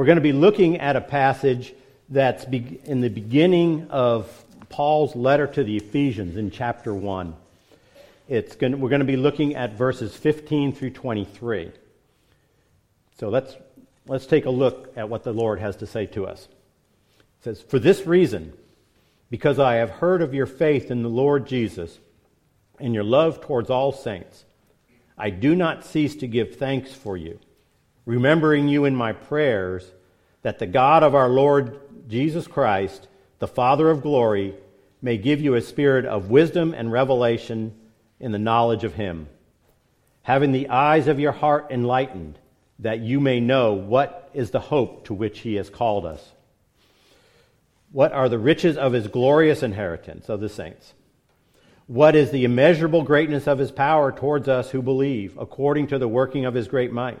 We're going to be looking at a passage that's in the beginning of Paul's letter to the Ephesians in chapter 1. It's going to, we're going to be looking at verses 15 through 23. So let's, let's take a look at what the Lord has to say to us. It says, For this reason, because I have heard of your faith in the Lord Jesus and your love towards all saints, I do not cease to give thanks for you, remembering you in my prayers, that the God of our Lord Jesus Christ, the Father of glory, may give you a spirit of wisdom and revelation in the knowledge of him, having the eyes of your heart enlightened, that you may know what is the hope to which he has called us. What are the riches of his glorious inheritance of the saints? What is the immeasurable greatness of his power towards us who believe, according to the working of his great might?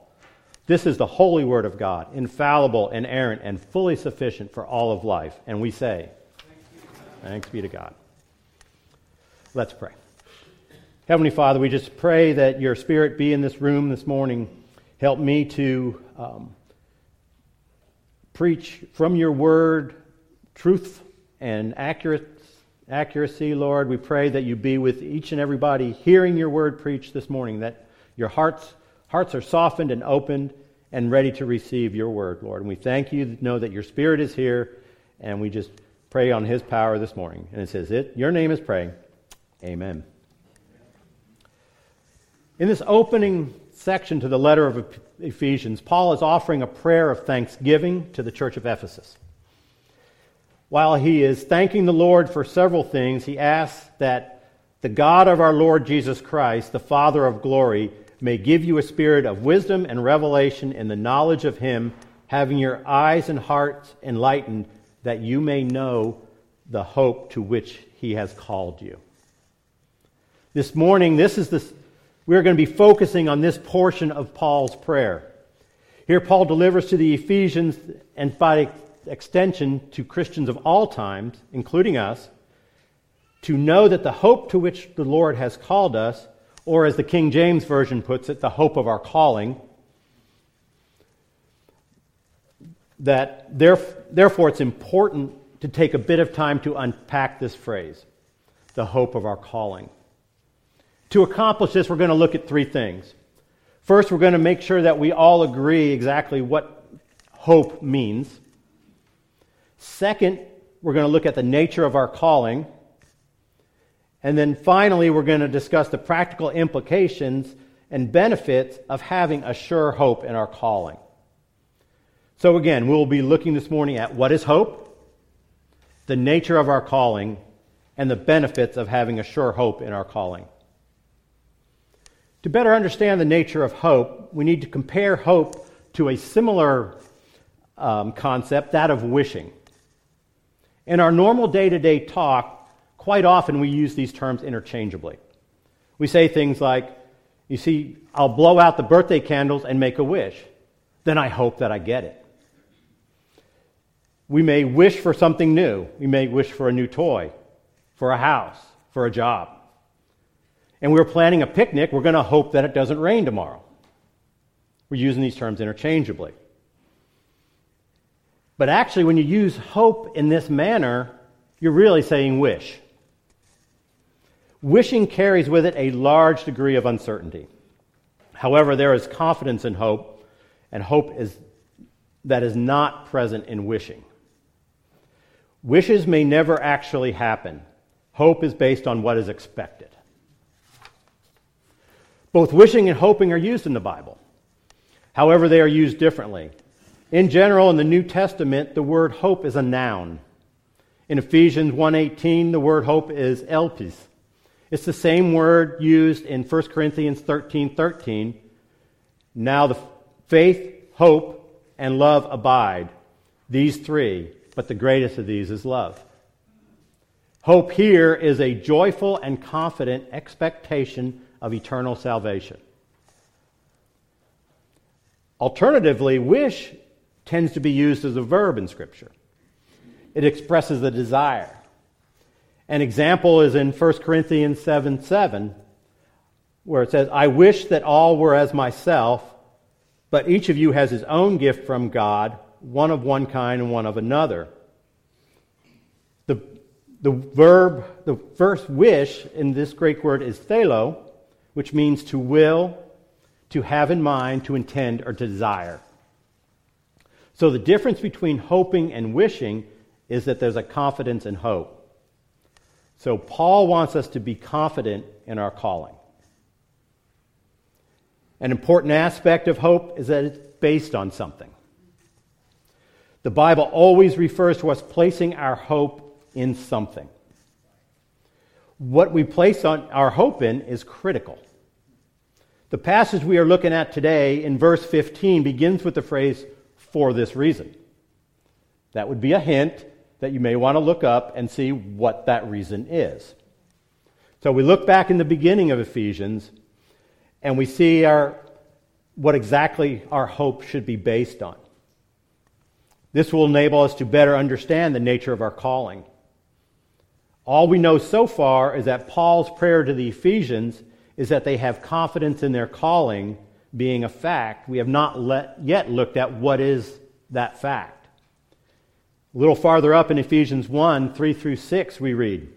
This is the holy word of God, infallible, inerrant, and fully sufficient for all of life. And we say, Thanks be to God. Let's pray. Heavenly Father, we just pray that your Spirit be in this room this morning. Help me to um, preach from your word truth and accurate, accuracy, Lord. We pray that you be with each and everybody hearing your word preached this morning, that your hearts, hearts are softened and opened and ready to receive your word, Lord. And we thank you know that your Spirit is here, and we just pray on his power this morning. And it says, it, Your name is praying. Amen. In this opening section to the letter of Ephesians, Paul is offering a prayer of thanksgiving to the church of Ephesus. While he is thanking the Lord for several things, he asks that the God of our Lord Jesus Christ, the Father of glory, may give you a spirit of wisdom and revelation in the knowledge of him, having your eyes and hearts enlightened, that you may know the hope to which he has called you. This morning, this is the we're going to be focusing on this portion of Paul's prayer. Here, Paul delivers to the Ephesians, and by extension to Christians of all times, including us, to know that the hope to which the Lord has called us, or as the King James Version puts it, the hope of our calling, that therefore it's important to take a bit of time to unpack this phrase, the hope of our calling. To accomplish this, we're going to look at three things. First, we're going to make sure that we all agree exactly what hope means. Second, we're going to look at the nature of our calling. And then finally, we're going to discuss the practical implications and benefits of having a sure hope in our calling. So, again, we'll be looking this morning at what is hope, the nature of our calling, and the benefits of having a sure hope in our calling. To better understand the nature of hope, we need to compare hope to a similar um, concept, that of wishing. In our normal day to day talk, quite often we use these terms interchangeably. We say things like, You see, I'll blow out the birthday candles and make a wish. Then I hope that I get it. We may wish for something new. We may wish for a new toy, for a house, for a job and we are planning a picnic, we're going to hope that it doesn't rain tomorrow. We're using these terms interchangeably. But actually, when you use hope in this manner, you're really saying wish. Wishing carries with it a large degree of uncertainty. However, there is confidence in hope, and hope is, that is not present in wishing. Wishes may never actually happen. Hope is based on what is expected. Both wishing and hoping are used in the Bible. However, they are used differently. In general, in the New Testament, the word hope is a noun. In Ephesians 1:18, the word hope is elpis. It's the same word used in 1 Corinthians 13:13. 13. Now the faith, hope, and love abide, these three, but the greatest of these is love. Hope here is a joyful and confident expectation of eternal salvation. Alternatively, wish tends to be used as a verb in Scripture. It expresses a desire. An example is in 1 Corinthians 7 7, where it says, I wish that all were as myself, but each of you has his own gift from God, one of one kind and one of another. The, the verb, the first wish in this Greek word is thelo, which means to will, to have in mind, to intend, or to desire. So the difference between hoping and wishing is that there's a confidence and hope. So Paul wants us to be confident in our calling. An important aspect of hope is that it's based on something. The Bible always refers to us placing our hope in something. What we place our hope in is critical. The passage we are looking at today in verse 15 begins with the phrase, for this reason. That would be a hint that you may want to look up and see what that reason is. So we look back in the beginning of Ephesians and we see our, what exactly our hope should be based on. This will enable us to better understand the nature of our calling. All we know so far is that Paul's prayer to the Ephesians is that they have confidence in their calling being a fact. We have not let, yet looked at what is that fact. A little farther up in Ephesians 1 3 through 6, we read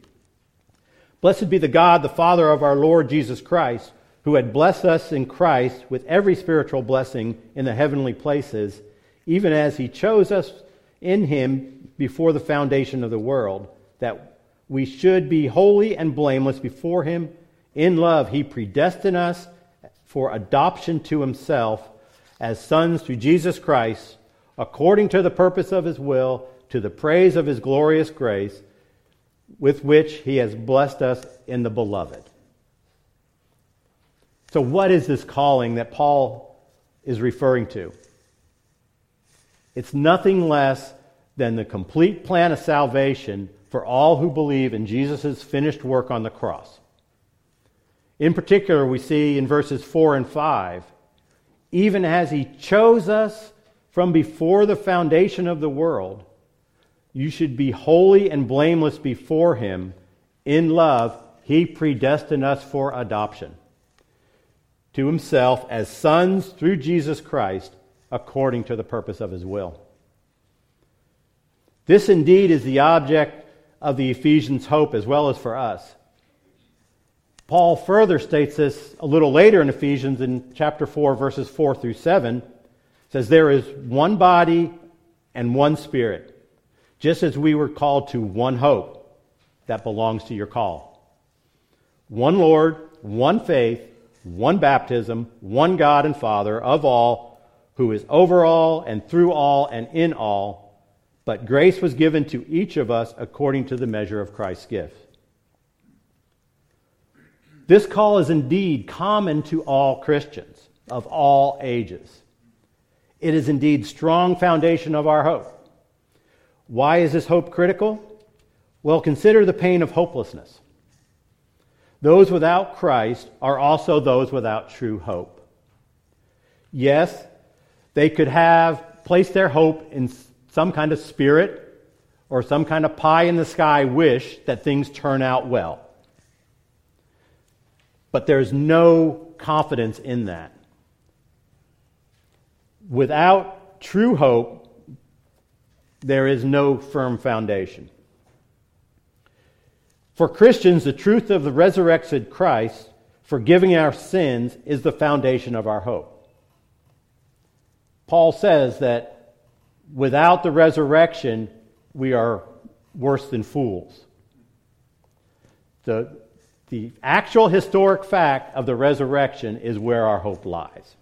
Blessed be the God, the Father of our Lord Jesus Christ, who had blessed us in Christ with every spiritual blessing in the heavenly places even as he chose us in him before the foundation of the world, that we should be holy and blameless before him. In love, he predestined us for adoption to himself as sons through Jesus Christ, according to the purpose of his will, to the praise of his glorious grace, with which he has blessed us in the beloved. So, what is this calling that Paul is referring to? It's nothing less than the complete plan of salvation for all who believe in Jesus' finished work on the cross. In particular, we see in verses 4 and 5 even as he chose us from before the foundation of the world, you should be holy and blameless before him. In love, he predestined us for adoption to himself as sons through Jesus Christ according to the purpose of his will. This indeed is the object of the Ephesians' hope as well as for us. Paul further states this a little later in Ephesians in chapter 4, verses 4 through 7. says, There is one body and one spirit, just as we were called to one hope that belongs to your call. One Lord, one faith, one baptism, one God and Father of all who is over all and through all and in all, but grace was given to each of us according to the measure of Christ's gift. This call is indeed common to all Christians of all ages. It is indeed strong foundation of our hope. Why is this hope critical? Well, consider the pain of hopelessness. Those without Christ are also those without true hope. Yes, they could have placed their hope in some kind of spirit or some kind of pie in the sky wish that things turn out well. But there's no confidence in that. Without true hope, there is no firm foundation. For Christians, the truth of the resurrected Christ, forgiving our sins, is the foundation of our hope. Paul says that without the resurrection, we are worse than fools. The, the actual historic fact of the resurrection is where our hope lies.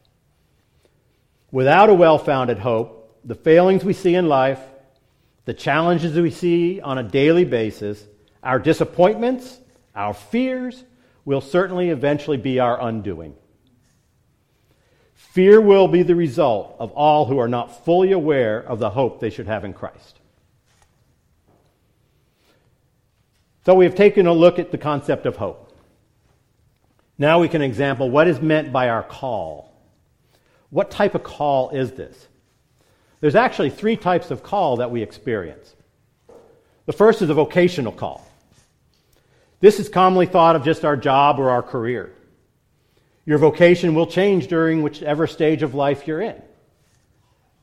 Without a well founded hope, the failings we see in life, the challenges we see on a daily basis, our disappointments, our fears, will certainly eventually be our undoing. Fear will be the result of all who are not fully aware of the hope they should have in Christ. So we have taken a look at the concept of hope. Now we can example what is meant by our call. What type of call is this? There's actually three types of call that we experience. The first is a vocational call. This is commonly thought of just our job or our career. Your vocation will change during whichever stage of life you're in.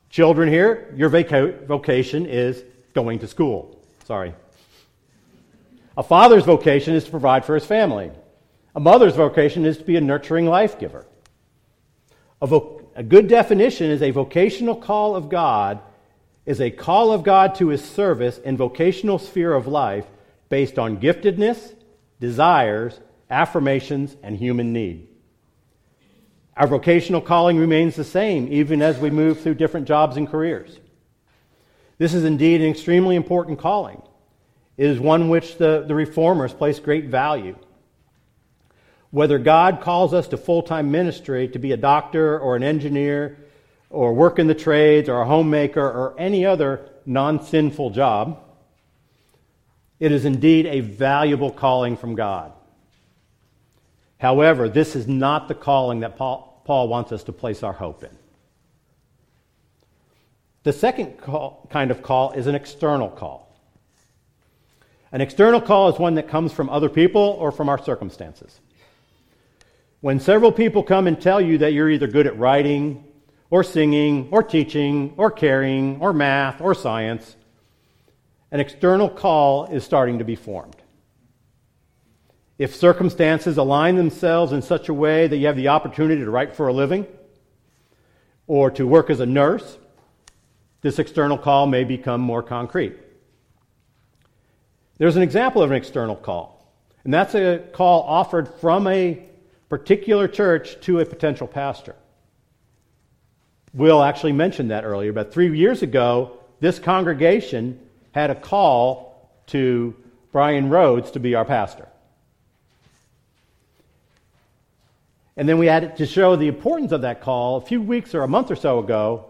Children here, your vocation is going to school. Sorry. A father's vocation is to provide for his family. A mother's vocation is to be a nurturing life giver. A, vo- a good definition is a vocational call of God is a call of God to his service in vocational sphere of life based on giftedness, desires, affirmations, and human need. Our vocational calling remains the same even as we move through different jobs and careers. This is indeed an extremely important calling. It is one which the, the reformers place great value. Whether God calls us to full time ministry to be a doctor or an engineer or work in the trades or a homemaker or any other non sinful job, it is indeed a valuable calling from God. However, this is not the calling that Paul, Paul wants us to place our hope in. The second call, kind of call is an external call. An external call is one that comes from other people or from our circumstances. When several people come and tell you that you're either good at writing, or singing, or teaching, or caring, or math, or science, an external call is starting to be formed. If circumstances align themselves in such a way that you have the opportunity to write for a living, or to work as a nurse, this external call may become more concrete. There's an example of an external call, and that's a call offered from a particular church to a potential pastor. Will actually mentioned that earlier, but three years ago, this congregation had a call to Brian Rhodes to be our pastor. And then we had to show the importance of that call a few weeks or a month or so ago.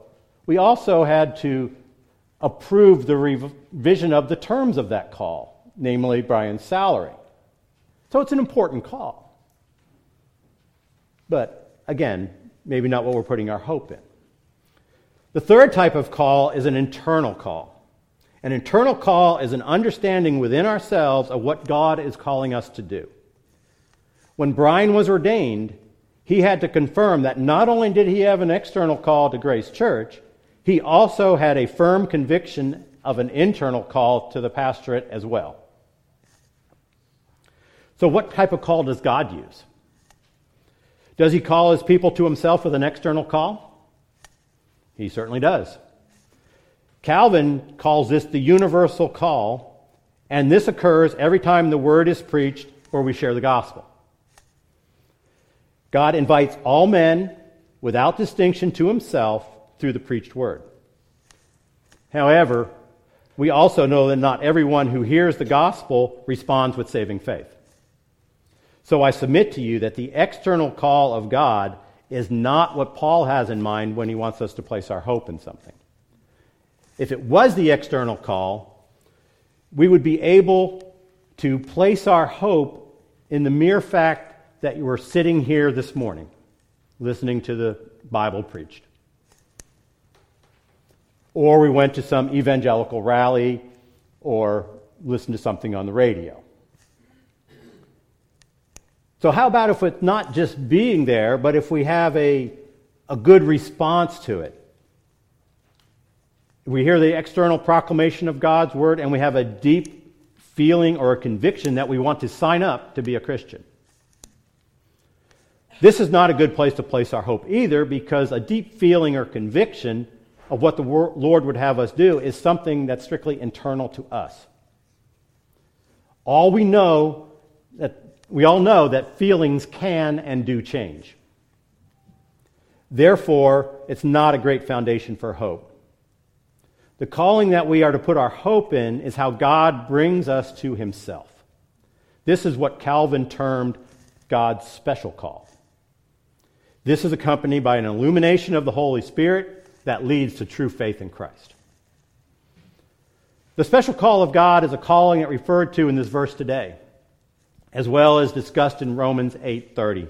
We also had to approve the revision of the terms of that call, namely Brian's salary. So it's an important call. But again, maybe not what we're putting our hope in. The third type of call is an internal call. An internal call is an understanding within ourselves of what God is calling us to do. When Brian was ordained, he had to confirm that not only did he have an external call to Grace Church, he also had a firm conviction of an internal call to the pastorate as well. So, what type of call does God use? Does he call his people to himself with an external call? He certainly does. Calvin calls this the universal call, and this occurs every time the word is preached or we share the gospel. God invites all men without distinction to himself through the preached word. However, we also know that not everyone who hears the gospel responds with saving faith. So I submit to you that the external call of God is not what Paul has in mind when he wants us to place our hope in something. If it was the external call, we would be able to place our hope in the mere fact that you were sitting here this morning listening to the Bible preached. Or we went to some evangelical rally or listened to something on the radio. So, how about if it's not just being there, but if we have a, a good response to it? We hear the external proclamation of God's word and we have a deep feeling or a conviction that we want to sign up to be a Christian. This is not a good place to place our hope either because a deep feeling or conviction of what the Lord would have us do is something that's strictly internal to us. All we know that we all know that feelings can and do change. Therefore, it's not a great foundation for hope. The calling that we are to put our hope in is how God brings us to himself. This is what Calvin termed God's special call. This is accompanied by an illumination of the Holy Spirit that leads to true faith in Christ. The special call of God is a calling that referred to in this verse today, as well as discussed in Romans 8:30.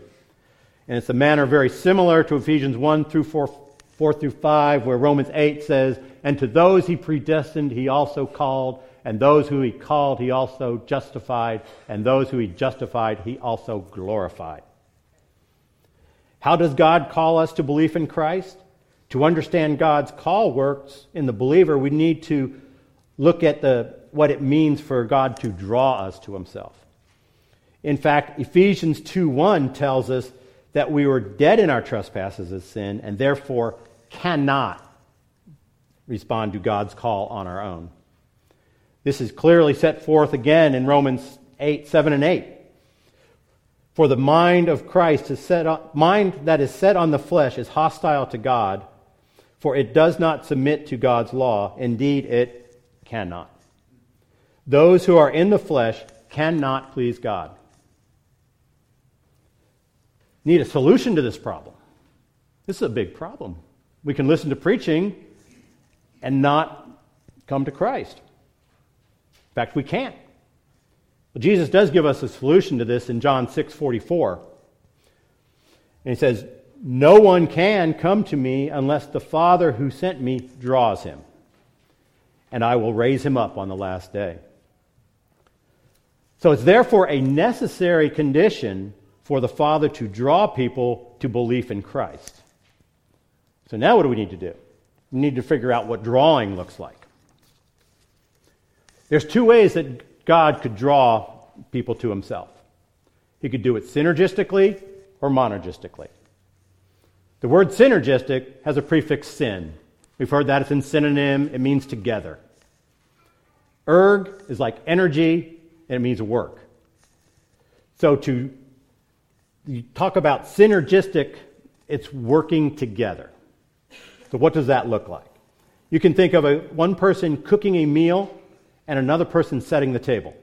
And it's a manner very similar to Ephesians 1 through 4, 4 through 5, where Romans 8 says, And to those he predestined, he also called, and those who he called, he also justified, and those who he justified, he also glorified. How does God call us to belief in Christ? To understand God's call works in the believer, we need to look at the, what it means for God to draw us to himself. In fact, Ephesians 2:1 tells us that we were dead in our trespasses of sin and therefore cannot respond to God's call on our own. This is clearly set forth again in Romans 8, 7 and 8. For the mind of Christ is set on, mind that is set on the flesh is hostile to God, for it does not submit to God's law. Indeed, it cannot. Those who are in the flesh cannot please God. Need a solution to this problem. This is a big problem. We can listen to preaching and not come to Christ. In fact, we can't. But Jesus does give us a solution to this in John 6 44. And he says, No one can come to me unless the Father who sent me draws him, and I will raise him up on the last day. So it's therefore a necessary condition for the Father to draw people to belief in Christ. So now what do we need to do? We need to figure out what drawing looks like. There's two ways that God could draw people to himself. He could do it synergistically or monergistically. The word synergistic has a prefix syn. We've heard that it's in synonym, it means together. Erg is like energy, and it means work. So to talk about synergistic, it's working together. So what does that look like? You can think of a, one person cooking a meal and another person setting the table.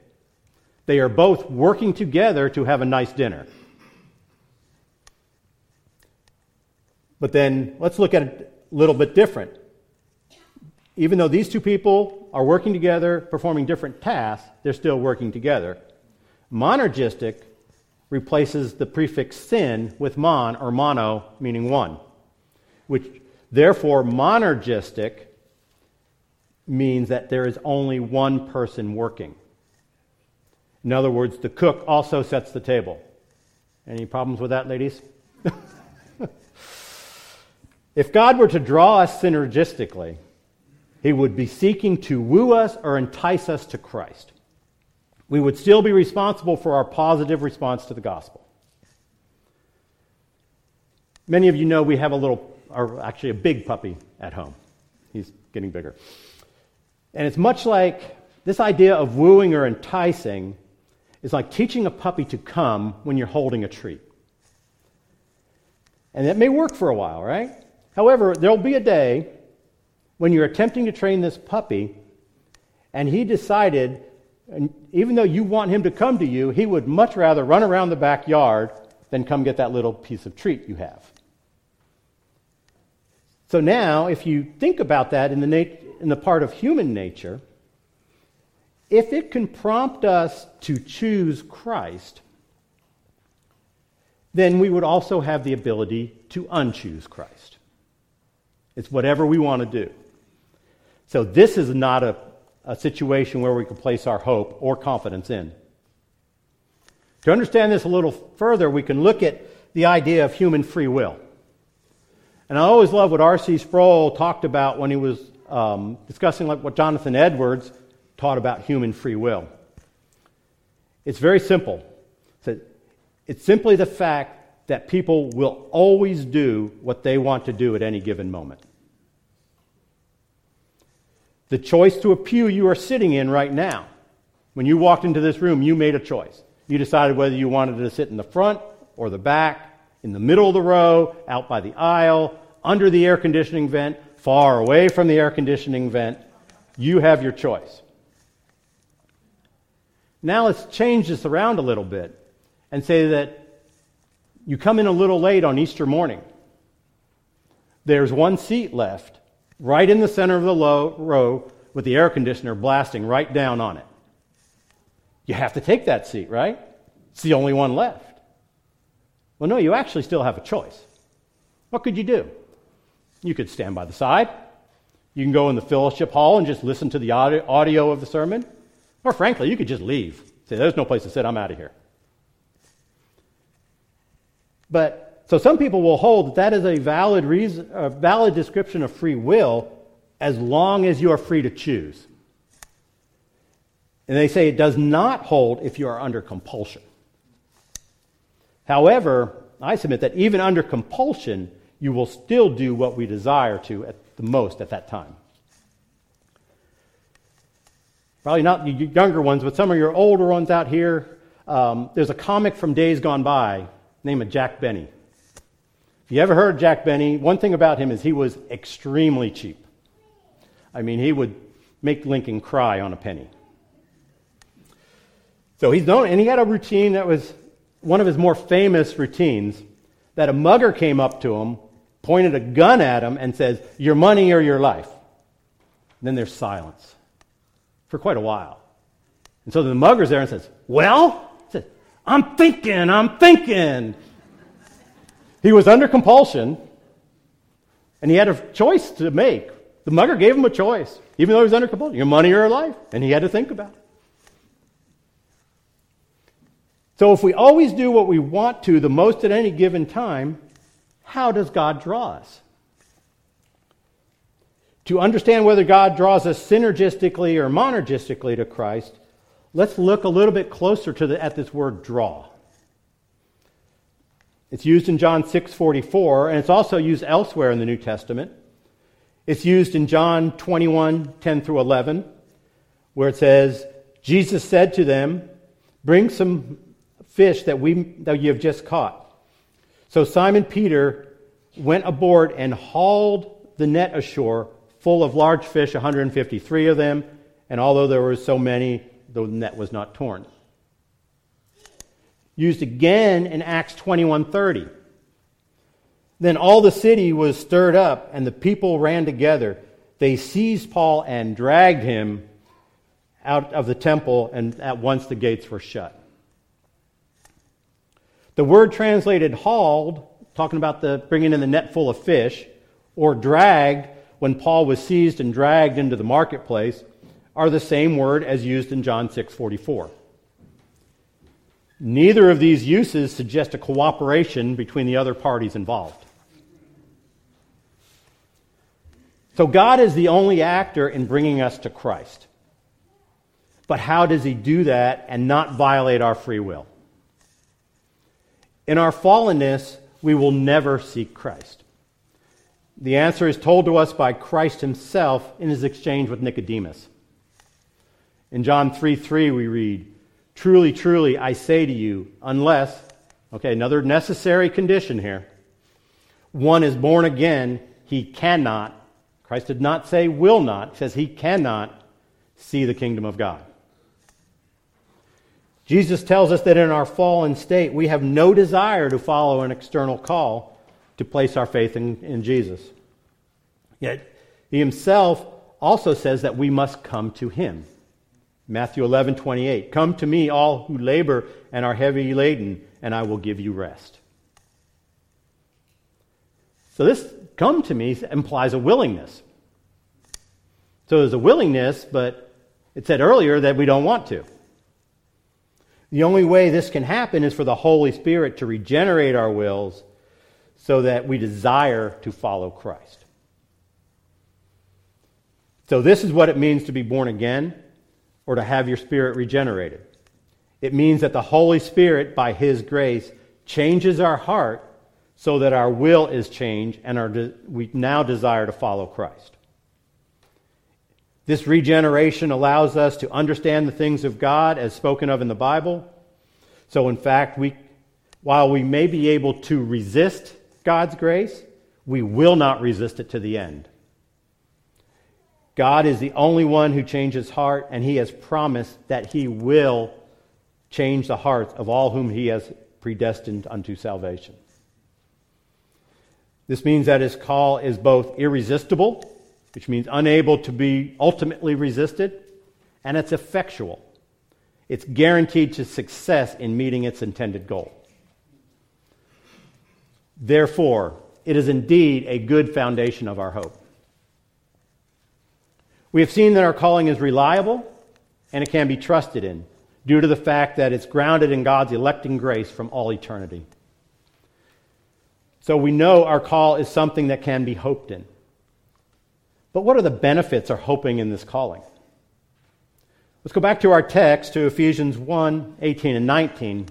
They are both working together to have a nice dinner. But then let's look at it a little bit different. Even though these two people are working together, performing different tasks, they're still working together. Monergistic replaces the prefix syn with mon or mono, meaning one, which therefore monergistic means that there is only one person working. In other words, the cook also sets the table. Any problems with that, ladies? if God were to draw us synergistically, he would be seeking to woo us or entice us to Christ. We would still be responsible for our positive response to the gospel. Many of you know we have a little, or actually a big puppy at home. He's getting bigger. And it's much like this idea of wooing or enticing is like teaching a puppy to come when you're holding a treat. And that may work for a while, right? However, there'll be a day when you're attempting to train this puppy, and he decided, and even though you want him to come to you, he would much rather run around the backyard than come get that little piece of treat you have. So now, if you think about that in the, nat- in the part of human nature, if it can prompt us to choose Christ, then we would also have the ability to unchoose Christ. It's whatever we want to do. So this is not a, a situation where we can place our hope or confidence in. To understand this a little further, we can look at the idea of human free will. And I always love what R.C. Sproul talked about when he was um, discussing like what Jonathan Edwards taught about human free will. It's very simple. It's simply the fact that people will always do what they want to do at any given moment. The choice to a pew you are sitting in right now, when you walked into this room, you made a choice. You decided whether you wanted to sit in the front or the back, in the middle of the row, out by the aisle, under the air conditioning vent, far away from the air conditioning vent. You have your choice. Now let's change this around a little bit and say that you come in a little late on Easter morning. There's one seat left, right in the center of the low, row, with the air conditioner blasting right down on it. You have to take that seat, right? It's the only one left. Well, no, you actually still have a choice. What could you do? You could stand by the side. You can go in the fellowship hall and just listen to the audio of the sermon. Or frankly, you could just leave. Say, there's no place to sit, I'm out of here. But so some people will hold that that is a valid reason, a valid description of free will as long as you are free to choose. And they say it does not hold if you are under compulsion. However, I submit that even under compulsion, you will still do what we desire to at the most at that time. Probably not the younger ones, but some of your older ones out here. Um, there's a comic from days gone by named Jack Benny. If you ever heard Jack Benny, one thing about him is he was extremely cheap. I mean, he would make Lincoln cry on a penny. So he's known, and he had a routine that was one of his more famous routines that a mugger came up to him, pointed a gun at him, and says, Your money or your life. And then there's silence for quite a while. And so the mugger's there and says, Well? He says, I'm thinking, I'm thinking. He was under compulsion, and he had a choice to make. The mugger gave him a choice, even though he was under compulsion your money or your life. And he had to think about it. So if we always do what we want to the most at any given time, how does God draw us? To understand whether God draws us synergistically or monergistically to Christ, let's look a little bit closer to the, at this word draw. It's used in John 6:44 and it's also used elsewhere in the New Testament. It's used in John 21, 10 through 11, where it says, Jesus said to them, Bring some fish that, we, that you have just caught. So Simon Peter went aboard and hauled the net ashore full of large fish, 153 of them, and although there were so many, the net was not torn. Used again in Acts 21:30. Then all the city was stirred up and the people ran together. They seized Paul and dragged him out of the temple and at once the gates were shut. The word translated hauled, talking about the bringing in the net full of fish, or dragged when Paul was seized and dragged into the marketplace, are the same word as used in John 6:44. Neither of these uses suggest a cooperation between the other parties involved. So God is the only actor in bringing us to Christ. But how does he do that and not violate our free will? In our fallenness, we will never seek Christ. The answer is told to us by Christ himself in his exchange with Nicodemus. In John 3 3, we read, Truly, truly, I say to you, unless, okay, another necessary condition here, one is born again, he cannot, Christ did not say will not, says he cannot see the kingdom of God. Jesus tells us that in our fallen state, we have no desire to follow an external call to place our faith in, in Jesus. Yet, he himself also says that we must come to him. Matthew 11, 28. Come to me, all who labor and are heavy laden, and I will give you rest. So, this come to me implies a willingness. So, there's a willingness, but it said earlier that we don't want to. The only way this can happen is for the Holy Spirit to regenerate our wills so that we desire to follow Christ. So, this is what it means to be born again or to have your spirit regenerated. It means that the Holy Spirit, by His grace, changes our heart so that our will is changed and our de- we now desire to follow Christ. This regeneration allows us to understand the things of God as spoken of in the Bible. So, in fact, we, while we may be able to resist God's grace, we will not resist it to the end. God is the only one who changes heart, and He has promised that He will change the hearts of all whom He has predestined unto salvation. This means that His call is both irresistible which means unable to be ultimately resisted, and it's effectual. It's guaranteed to success in meeting its intended goal. Therefore, it is indeed a good foundation of our hope. We have seen that our calling is reliable and it can be trusted in due to the fact that it's grounded in God's electing grace from all eternity. So we know our call is something that can be hoped in. But what are the benefits of hoping in this calling? Let's go back to our text to Ephesians 1 18 and 19.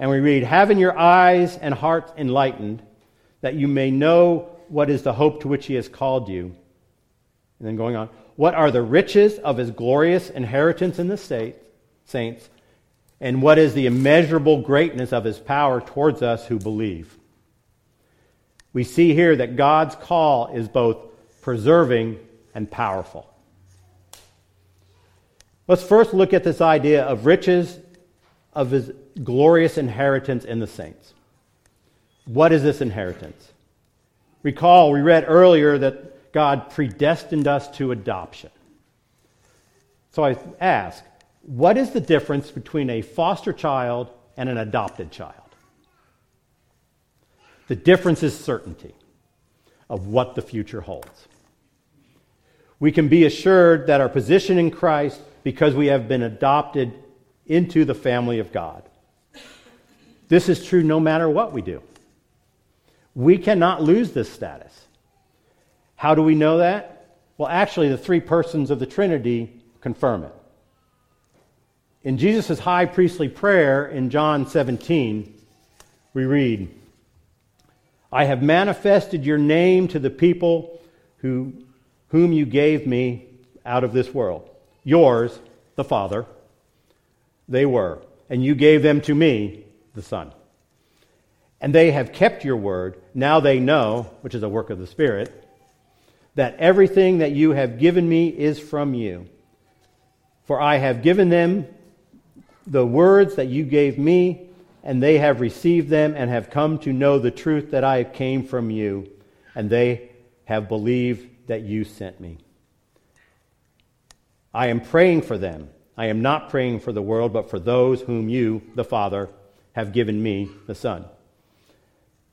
And we read, Having your eyes and hearts enlightened, that you may know what is the hope to which he has called you. And then going on, what are the riches of his glorious inheritance in the state, saints, and what is the immeasurable greatness of his power towards us who believe? We see here that God's call is both preserving and powerful. Let's first look at this idea of riches of his glorious inheritance in the saints. What is this inheritance? Recall, we read earlier that God predestined us to adoption. So I ask, what is the difference between a foster child and an adopted child? The difference is certainty of what the future holds. We can be assured that our position in Christ, because we have been adopted into the family of God. This is true no matter what we do. We cannot lose this status. How do we know that? Well, actually, the three persons of the Trinity confirm it. In Jesus' high priestly prayer in John 17, we read, I have manifested your name to the people who, whom you gave me out of this world. Yours, the Father, they were, and you gave them to me, the Son. And they have kept your word. Now they know, which is a work of the Spirit, that everything that you have given me is from you. For I have given them the words that you gave me, and they have received them and have come to know the truth that I came from you, and they have believed that you sent me. I am praying for them. I am not praying for the world, but for those whom you, the Father, have given me, the Son.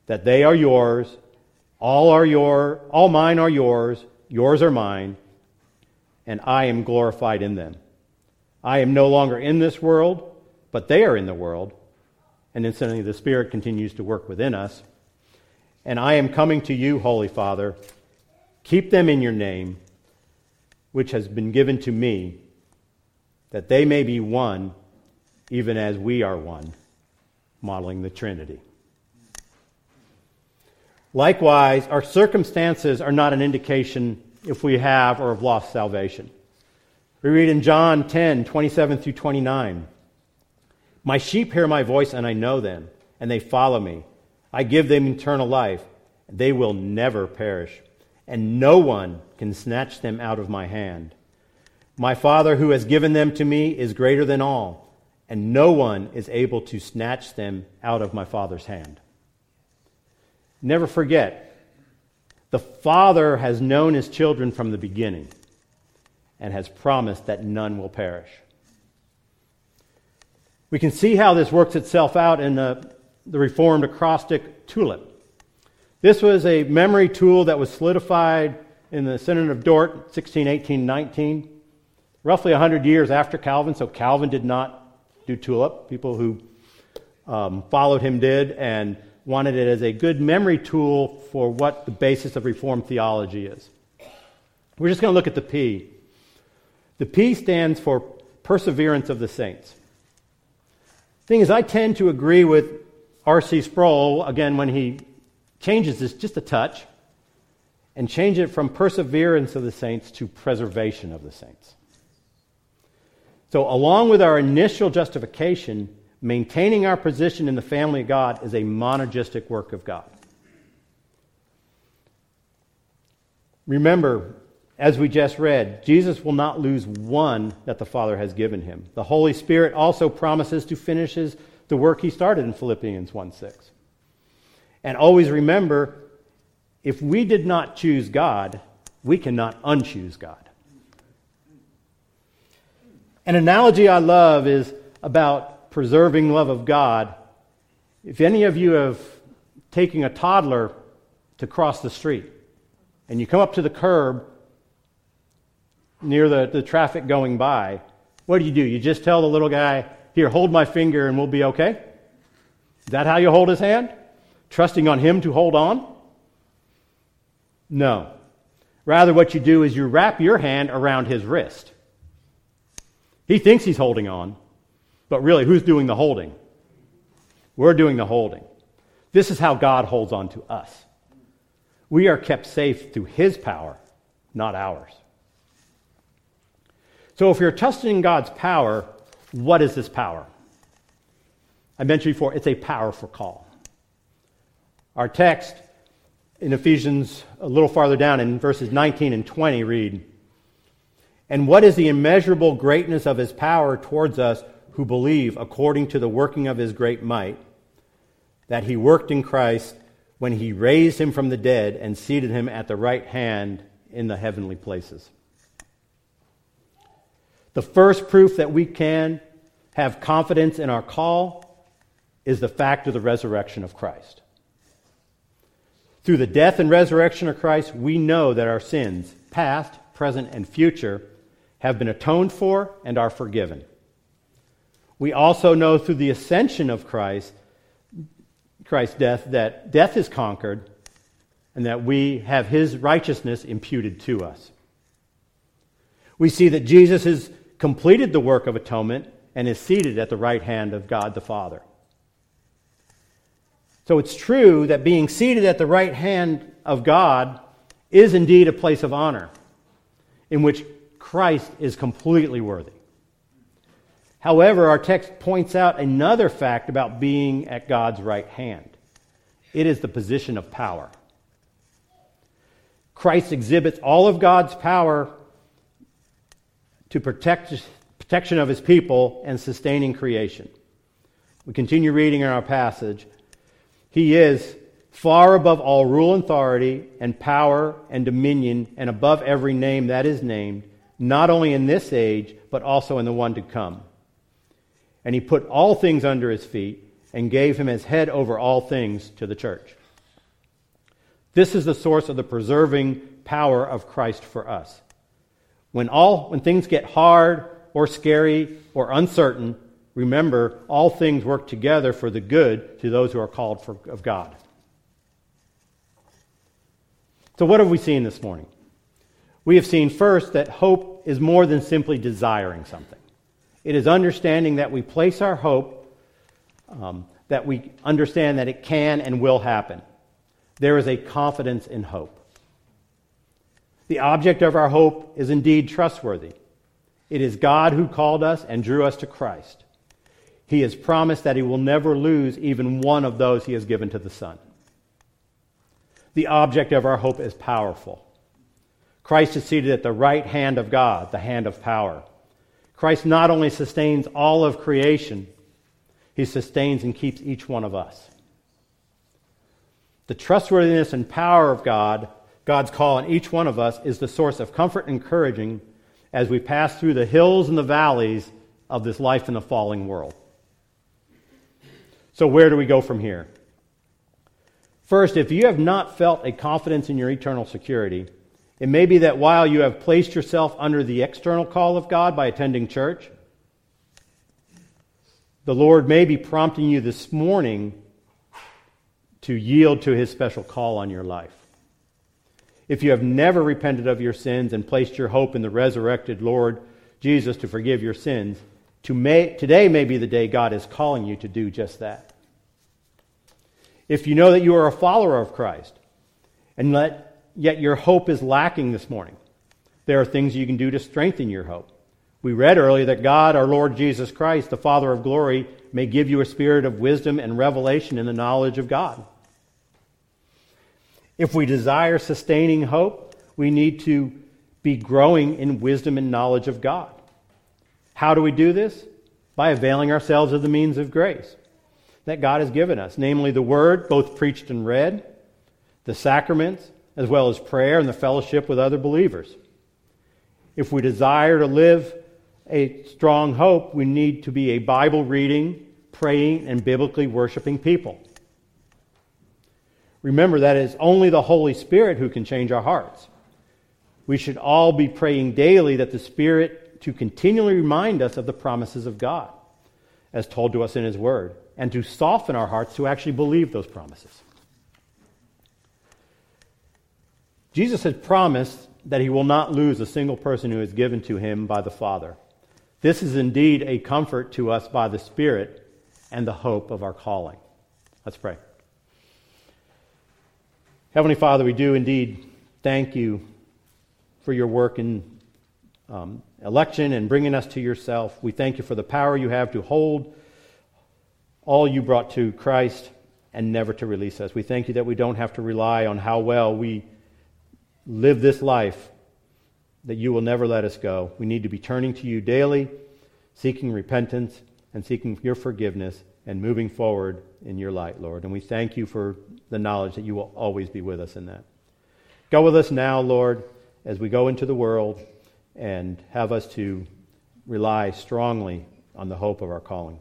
That they are yours, all are your, all mine are yours, yours are mine, and I am glorified in them. I am no longer in this world, but they are in the world. And instantly the Spirit continues to work within us. And I am coming to you, Holy Father. Keep them in your name, which has been given to me that they may be one, even as we are one, modeling the Trinity. Likewise, our circumstances are not an indication if we have or have lost salvation. We read in John 10 27 through 29 My sheep hear my voice, and I know them, and they follow me. I give them eternal life, they will never perish, and no one can snatch them out of my hand. My Father who has given them to me is greater than all, and no one is able to snatch them out of my Father's hand. Never forget, the Father has known his children from the beginning and has promised that none will perish. We can see how this works itself out in the, the Reformed acrostic tulip. This was a memory tool that was solidified in the Synod of Dort, 1618 19 roughly 100 years after Calvin, so Calvin did not do tulip. People who um, followed him did and wanted it as a good memory tool for what the basis of Reformed theology is. We're just going to look at the P. The P stands for perseverance of the saints. Thing is, I tend to agree with R.C. Sproul, again, when he changes this just a touch and change it from perseverance of the saints to preservation of the saints. So, along with our initial justification, maintaining our position in the family of God is a monergistic work of God. Remember, as we just read, Jesus will not lose one that the Father has given him. The Holy Spirit also promises to finish his, the work he started in Philippians 1 6. And always remember, if we did not choose God, We cannot unchoose God. An analogy I love is about preserving love of God. If any of you have taken a toddler to cross the street and you come up to the curb near the, the traffic going by, what do you do? You just tell the little guy, Here, hold my finger and we'll be okay? Is that how you hold his hand? Trusting on him to hold on? No. Rather, what you do is you wrap your hand around his wrist. He thinks he's holding on, but really, who's doing the holding? We're doing the holding. This is how God holds on to us. We are kept safe through his power, not ours. So, if you're trusting God's power, what is this power? I mentioned before, it's a powerful call. Our text in Ephesians, a little farther down in verses 19 and 20, read And what is the immeasurable greatness of his power towards us who believe, according to the working of his great might, that he worked in Christ when he raised him from the dead and seated him at the right hand in the heavenly places? The first proof that we can have confidence in our call is the fact of the resurrection of Christ. Through the death and resurrection of Christ, we know that our sins, past, present, and future, have been atoned for and are forgiven. We also know through the ascension of Christ, Christ's death, that death is conquered and that we have his righteousness imputed to us. We see that Jesus has completed the work of atonement and is seated at the right hand of God the Father. So it's true that being seated at the right hand of God is indeed a place of honor in which Christ is completely worthy. However, our text points out another fact about being at God's right hand it is the position of power. Christ exhibits all of God's power to protect protection of his people and sustaining creation. We continue reading in our passage. He is far above all rule and authority and power and dominion and above every name that is named, not only in this age, but also in the one to come. And he put all things under his feet and gave him as head over all things to the church. This is the source of the preserving power of Christ for us. When all when things get hard or scary or uncertain, remember, all things work together for the good to those who are called for, of God. So, what have we seen this morning? We have seen first that hope is more than simply desiring something, it is understanding that we place our hope, um, that we understand that it can and will happen. There is a confidence in hope. The object of our hope is indeed trustworthy. It is God who called us and drew us to Christ. He has promised that He will never lose even one of those He has given to the Son. The object of our hope is powerful. Christ is seated at the right hand of God, the hand of power. Christ not only sustains all of creation, He sustains and keeps each one of us. The trustworthiness and power of God, God's call on each one of us, is the source of comfort and encouraging as we pass through the hills and the valleys of this life in the falling world. So, where do we go from here? First, if you have not felt a confidence in your eternal security, it may be that while you have placed yourself under the external call of God by attending church, the Lord may be prompting you this morning to yield to his special call on your life. If you have never repented of your sins and placed your hope in the resurrected Lord Jesus to forgive your sins, to may, today may be the day God is calling you to do just that. If you know that you are a follower of Christ, and let, yet your hope is lacking this morning, there are things you can do to strengthen your hope. We read earlier that God, our Lord Jesus Christ, the Father of glory, may give you a spirit of wisdom and revelation in the knowledge of God. If we desire sustaining hope, we need to be growing in wisdom and knowledge of God. How do we do this? By availing ourselves of the means of grace that God has given us, namely the Word, both preached and read, the sacraments, as well as prayer and the fellowship with other believers. If we desire to live a strong hope, we need to be a Bible reading, praying, and biblically worshiping people. Remember that it is only the Holy Spirit who can change our hearts. We should all be praying daily that the Spirit to continually remind us of the promises of God, as told to us in His Word, and to soften our hearts to actually believe those promises. Jesus has promised that he will not lose a single person who is given to him by the Father. This is indeed a comfort to us by the Spirit and the hope of our calling. Let's pray. Heavenly Father, we do indeed thank you for your work in um, election and bringing us to yourself. We thank you for the power you have to hold all you brought to Christ and never to release us. We thank you that we don't have to rely on how well we live this life, that you will never let us go. We need to be turning to you daily, seeking repentance and seeking your forgiveness and moving forward in your light, Lord. And we thank you for the knowledge that you will always be with us in that. Go with us now, Lord, as we go into the world and have us to rely strongly on the hope of our calling.